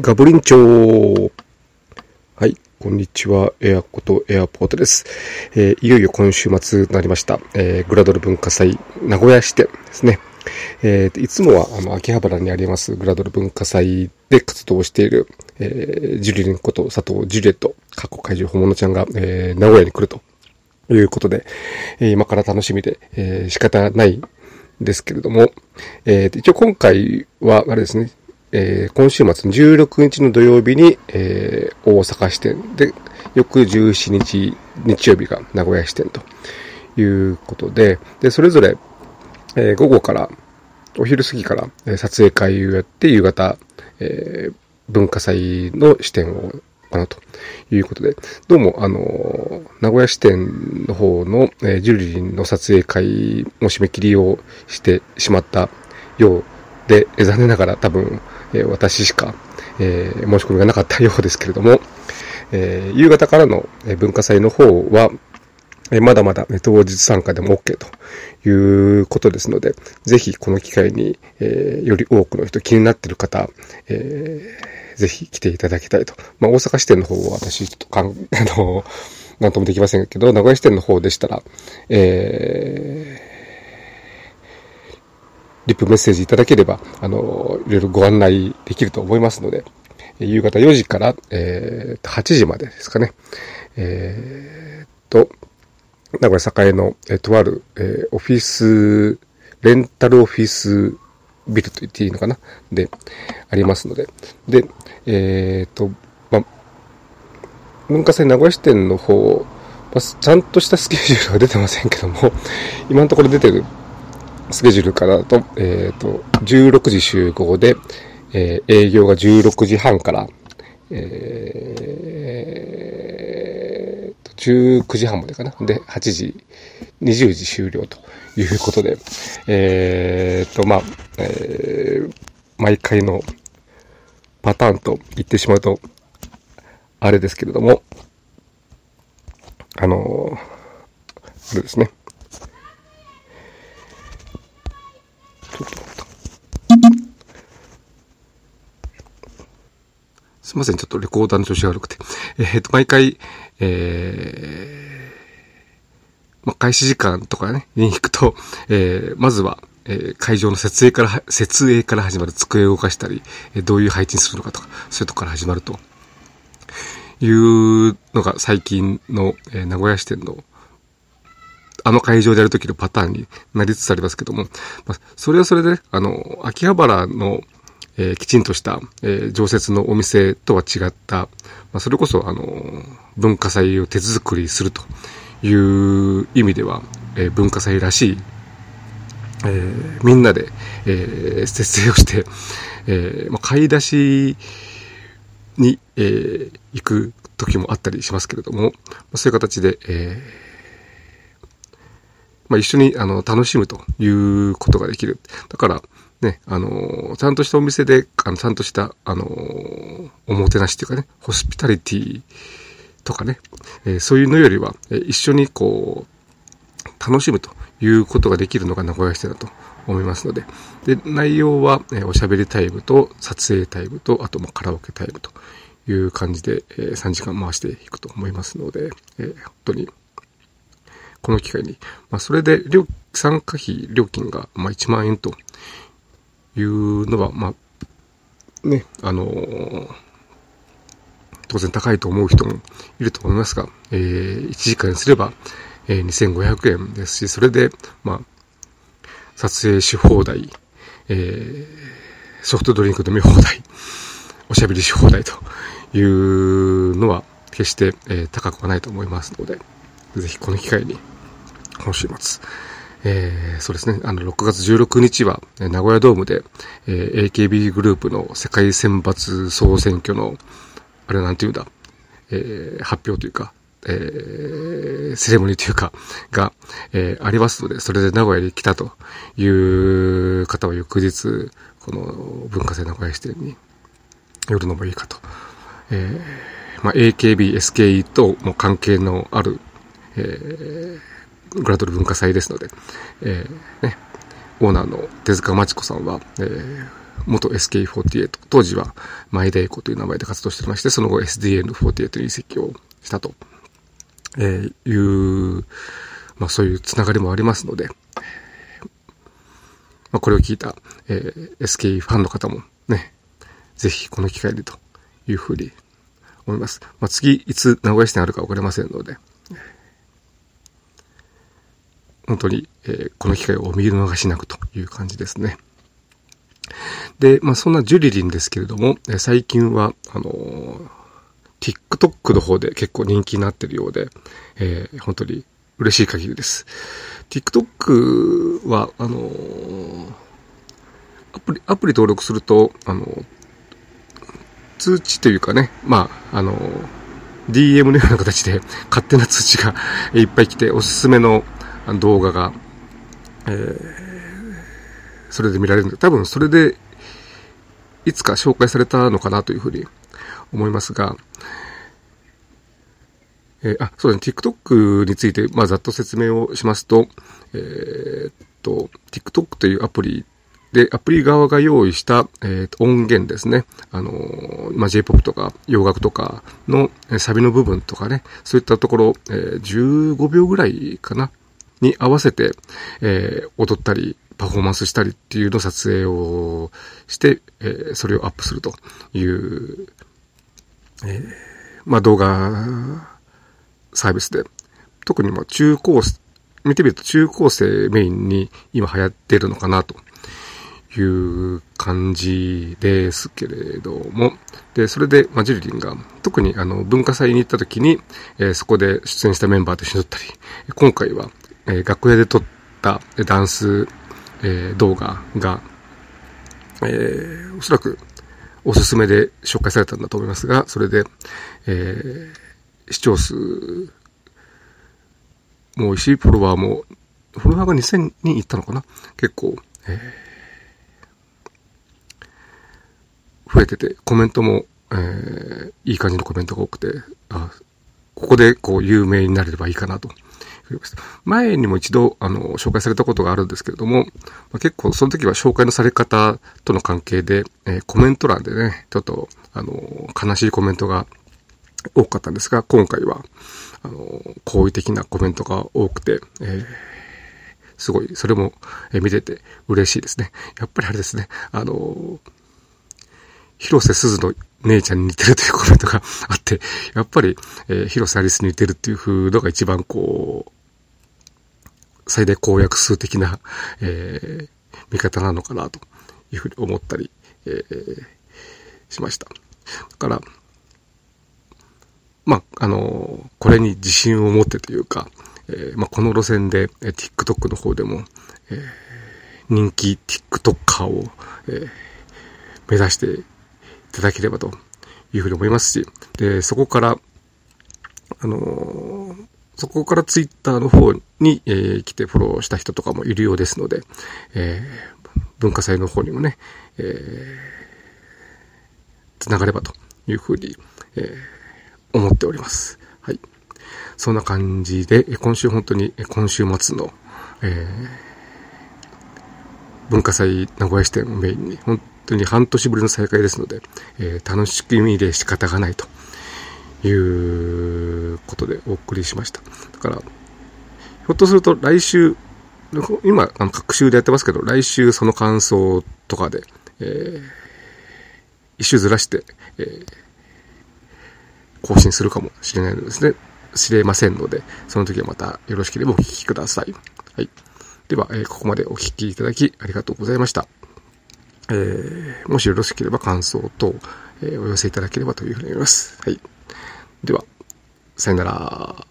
ガブリンチョはい、こんにちは。エアコとエアポートです。えー、いよいよ今週末になりました。えー、グラドル文化祭名古屋支店ですね。えー、いつもは、あの、秋葉原にありますグラドル文化祭で活動している、えー、ジュリリンこと佐藤ジュリエット、過去怪獣本物ちゃんが、えー、名古屋に来るということで、えー、今から楽しみで、えー、仕方ないですけれども、えー、一応今回は、あれですね、えー、今週末16日の土曜日に、えー、大阪支店。で、翌17日日曜日が名古屋支店ということで、で、それぞれ、えー、午後から、お昼過ぎから、え撮影会をやって、夕方、え文化祭の支店を行うということで、どうも、あの、名古屋支店の方の、えジュリリンの撮影会の締め切りをしてしまったようで、残念ながら多分、え私しか、え、申し込みがなかったようですけれども、え、夕方からの文化祭の方は、えまだまだ、ね、当日参加でも OK ということですので、ぜひこの機会に、えー、より多くの人気になっている方、えー、ぜひ来ていただきたいと。まあ、大阪支店の方は私、ちょっとかん、あの、なんともできませんけど、名古屋支店の方でしたら、えー、リップメッセージいただければ、あの、いろいろご案内できると思いますので、夕方4時から、えー、8時までですかね。えー、と、名古屋栄の、えー、とある、えー、オフィス、レンタルオフィスビルと言っていいのかな？で、ありますので。で、えっ、と、ま、文化祭名古屋支店の方、まちゃんとしたスケジュールは出てませんけども、今のところ出てるスケジュールからと、えっ、ー、と、16時集合で、えー、営業が16時半から、えー、19時半までかな。で、8時、20時終了ということで、えー、と、まあ、えー、毎回のパターンと言ってしまうと、あれですけれども、あのあれですね。いません、ちょっとレコーダーの調子が悪くて。えっ、と、毎回、えー、ま、開始時間とかね、に行くと、えー、まずは、え、会場の設営から、設営から始まる机を動かしたり、え、どういう配置にするのかとか、そういうとこから始まるというのが最近の、え、名古屋支店のあの会場でやるときのパターンになりつつありますけども、まあ、それはそれで、ね、あの、秋葉原の、えー、きちんとした、えー、常設のお店とは違った、まあ、それこそ、あの、文化祭を手作りするという意味では、えー、文化祭らしい、えー、みんなで、えー、節制をして、えーまあ、買い出しに、えー、行く時もあったりしますけれども、まあ、そういう形で、えーまあ、一緒にあの楽しむということができる。だから、ね、あの、ちゃんとしたお店で、あの、ちゃんとした、あの、おもてなしっていうかね、ホスピタリティとかね、えー、そういうのよりは、えー、一緒にこう、楽しむということができるのが名古屋支店だと思いますので、で、内容は、えー、おしゃべりタイムと撮影タイムと、あと、ま、カラオケタイムという感じで、え、3時間回していくと思いますので、え、本当に、この機会に、まあ、それで、参加費料金が、まあ、1万円というのは、まあ、ね、あのー、当然高いと思う人もいると思いますが、えー、1時間にすれば、えー、2500円ですし、それで、まあ、撮影し放題、えー、ソフトドリンク飲み放題、おしゃべりし放題というのは決して、えー、高くはないと思いますので、ぜひこの機会に、今週末、えー、そうですね、あの、6月16日は、名古屋ドームで、えー、AKB グループの世界選抜総選挙の、あれなんていうんだ、えー、発表というか、えー、セレモニーというか、が、えー、ありますので、それで名古屋に来たという方は翌日、この文化祭名古屋支店に寄るのもいいかと。えー、まあ、AKB、SKE とも関係のある、えー、グラドル文化祭ですので、えー、ね、オーナーの手塚真知子さんは、えー、元 SK48、当時は前田栄子という名前で活動しておりまして、その後 SDN48 に移籍をしたと、えいう、まあそういうつながりもありますので、まあこれを聞いた、えー、SK ファンの方もね、ぜひこの機会にというふうに思います。まあ次いつ名古屋市にあるかわかりませんので、本当に、えー、この機会をお見逃しなくという感じですね。で、まあそんなジュリリンですけれども、え最近は、あのー、TikTok の方で結構人気になっているようで、えー、本当に嬉しい限りです。TikTok は、あのー、アプリ、アプリ登録すると、あのー、通知というかね、まあ、あの、DM のような形で勝手な通知が いっぱい来て、おすすめの動画が、えー、それで見られるんで、多分それで、いつか紹介されたのかなというふうに思いますが、えー、あ、そうですね、TikTok について、まあ、ざっと説明をしますと、えー、っと、TikTok というアプリで、アプリ側が用意した、えー、音源ですね。あのー、まあ、J-POP とか洋楽とかの、サビの部分とかね、そういったところ、えー、15秒ぐらいかな、に合わせて、えー、踊ったり、パフォーマンスしたりっていうの撮影をして、えー、それをアップするという、えー、まあ、動画サービスで、特にま中高、見てみると中高生メインに今流行ってるのかなという感じですけれども、で、それで、ま、ジュリリンが、特にあの、文化祭に行った時に、えー、そこで出演したメンバーと一緒に撮ったり、今回は、えー、楽屋で撮ったダンス、え、動画が、えー、おそらくおすすめで紹介されたんだと思いますが、それで、えー、視聴数も多いし、フォロワーも、フォロワーが2000人いったのかな？結構、えー、増えてて、コメントも、えー、いい感じのコメントが多くて、あここでこう有名になれればいいかなと。前にも一度、あの、紹介されたことがあるんですけれども、まあ、結構その時は紹介のされ方との関係で、えー、コメント欄でね、ちょっと、あの、悲しいコメントが多かったんですが、今回は、あの、好意的なコメントが多くて、えー、すごい、それも、見てて嬉しいですね。やっぱりあれですね、あの、広瀬すずの姉ちゃんに似てるというコメントがあって、やっぱり、えー、広瀬アリスに似てるっていう風のが一番こう、最大公約数的な、えー、見方なのかなというふうに思ったり、えー、しました。だから、まあ、あのこれに自信を持ってというか、えー、まあ、この路線で、えー、TikTok の方でも、えー、人気 TikToker を、えー、目指していただければというふうに思いますし、で、そこから、あのー、そこからツイッターの方に、えー、来てフォローした人とかもいるようですので、えー、文化祭の方にもね、えー、つながればというふうに、えー、思っております。はい。そんな感じで、今週本当に、今週末の、えー、文化祭名古屋支店をメインに、本当に半年ぶりの再開ですので、えー、楽しみで仕方がないということでお送りしました。だから、ひょっとすると来週、今、あの、各週でやってますけど、来週その感想とかで、えー、一周ずらして、えー、更新するかもしれないのですね。知れませんので、その時はまたよろしければお聞きください。はい。では、えー、ここまでお聞きいただきありがとうございました。えー、もしよろしければ感想等、えー、お寄せいただければというふうに思います。はい。では、さよなら。